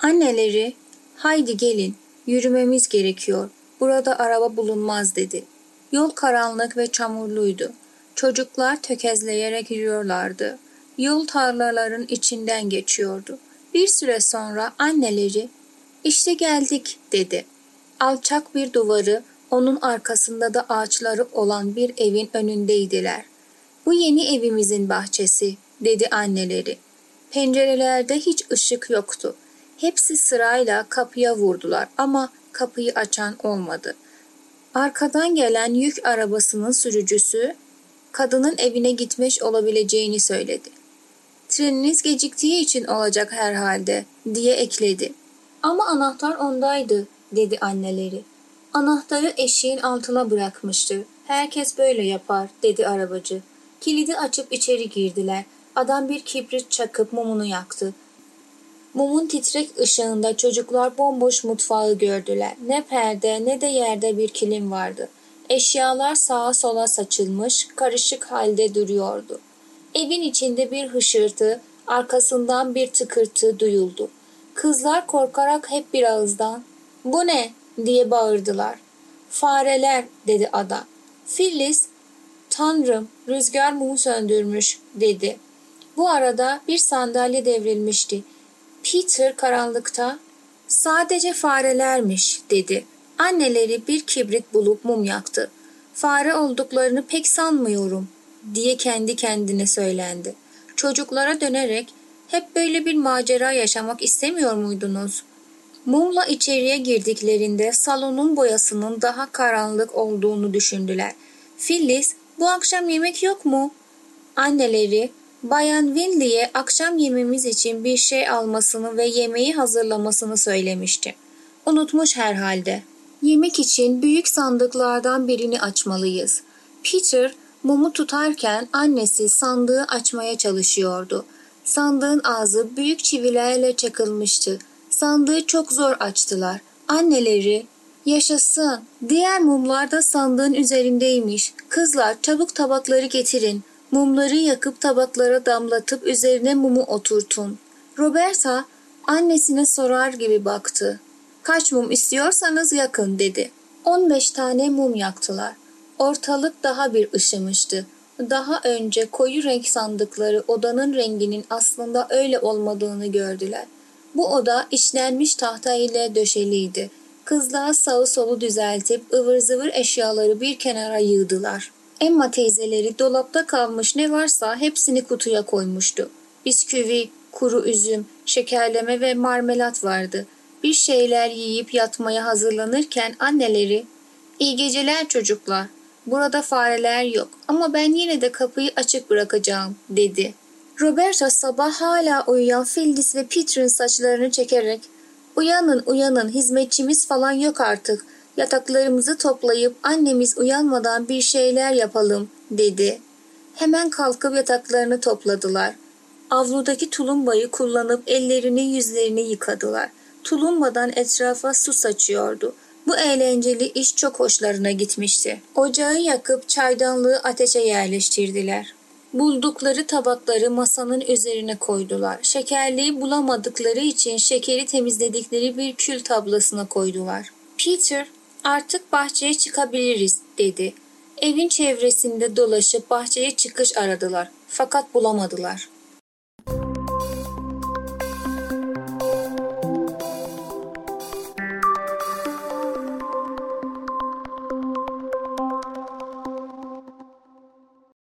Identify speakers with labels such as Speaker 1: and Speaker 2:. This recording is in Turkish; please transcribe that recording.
Speaker 1: Anneleri, haydi gelin, yürümemiz gerekiyor. Burada araba bulunmaz dedi. Yol karanlık ve çamurluydu. Çocuklar tökezleyerek yürüyorlardı. Yol tarlaların içinden geçiyordu. Bir süre sonra anneleri, işte geldik dedi. Alçak bir duvarı, onun arkasında da ağaçları olan bir evin önündeydiler. Bu yeni evimizin bahçesi, dedi anneleri. Pencerelerde hiç ışık yoktu. Hepsi sırayla kapıya vurdular ama kapıyı açan olmadı. Arkadan gelen yük arabasının sürücüsü kadının evine gitmiş olabileceğini söyledi. Treniniz geciktiği için olacak herhalde diye ekledi. Ama anahtar ondaydı dedi anneleri. Anahtarı eşiğin altına bırakmıştı. Herkes böyle yapar dedi arabacı. Kilidi açıp içeri girdiler. Adam bir kibrit çakıp mumunu yaktı. Mumun titrek ışığında çocuklar bomboş mutfağı gördüler. Ne perde ne de yerde bir kilim vardı. Eşyalar sağa sola saçılmış, karışık halde duruyordu. Evin içinde bir hışırtı, arkasından bir tıkırtı duyuldu. Kızlar korkarak hep bir ağızdan ''Bu ne?'' diye bağırdılar. ''Fareler'' dedi adam. Phyllis ''Tanrım, rüzgar mumu söndürmüş'' dedi. Bu arada bir sandalye devrilmişti. Peter karanlıkta sadece farelermiş dedi. Anneleri bir kibrit bulup mum yaktı. Fare olduklarını pek sanmıyorum diye kendi kendine söylendi. Çocuklara dönerek hep böyle bir macera yaşamak istemiyor muydunuz? Mumla içeriye girdiklerinde salonun boyasının daha karanlık olduğunu düşündüler. Phyllis, bu akşam yemek yok mu? Anneleri, Bayan Winley'e akşam yememiz için bir şey almasını ve yemeği hazırlamasını söylemişti. Unutmuş herhalde. Yemek için büyük sandıklardan birini açmalıyız. Peter mumu tutarken annesi sandığı açmaya çalışıyordu. Sandığın ağzı büyük çivilerle çakılmıştı. Sandığı çok zor açtılar. Anneleri, yaşasın, diğer mumlar da sandığın üzerindeymiş. Kızlar çabuk tabakları getirin. Mumları yakıp tabaklara damlatıp üzerine mumu oturtun. Roberta annesine sorar gibi baktı. Kaç mum istiyorsanız yakın dedi. 15 tane mum yaktılar. Ortalık daha bir ışımıştı. Daha önce koyu renk sandıkları odanın renginin aslında öyle olmadığını gördüler. Bu oda işlenmiş tahta ile döşeliydi. Kızlar sağı solu düzeltip ıvır zıvır eşyaları bir kenara yığdılar. Emma teyzeleri dolapta kalmış ne varsa hepsini kutuya koymuştu. Bisküvi, kuru üzüm, şekerleme ve marmelat vardı. Bir şeyler yiyip yatmaya hazırlanırken anneleri ''İyi geceler çocuklar. Burada fareler yok ama ben yine de kapıyı açık bırakacağım.'' dedi. Roberta sabah hala uyuyan Phyllis ve Peter'ın saçlarını çekerek ''Uyanın uyanın hizmetçimiz falan yok artık. Yataklarımızı toplayıp annemiz uyanmadan bir şeyler yapalım.'' dedi. Hemen kalkıp yataklarını topladılar. Avludaki tulumbayı kullanıp ellerini yüzlerini yıkadılar. Tulumbadan etrafa su saçıyordu. Bu eğlenceli iş çok hoşlarına gitmişti. Ocağı yakıp çaydanlığı ateşe yerleştirdiler. Buldukları tabakları masanın üzerine koydular. Şekerliği bulamadıkları için şekeri temizledikleri bir kül tablasına koydular. Peter, artık bahçeye çıkabiliriz dedi. Evin çevresinde dolaşıp bahçeye çıkış aradılar fakat bulamadılar.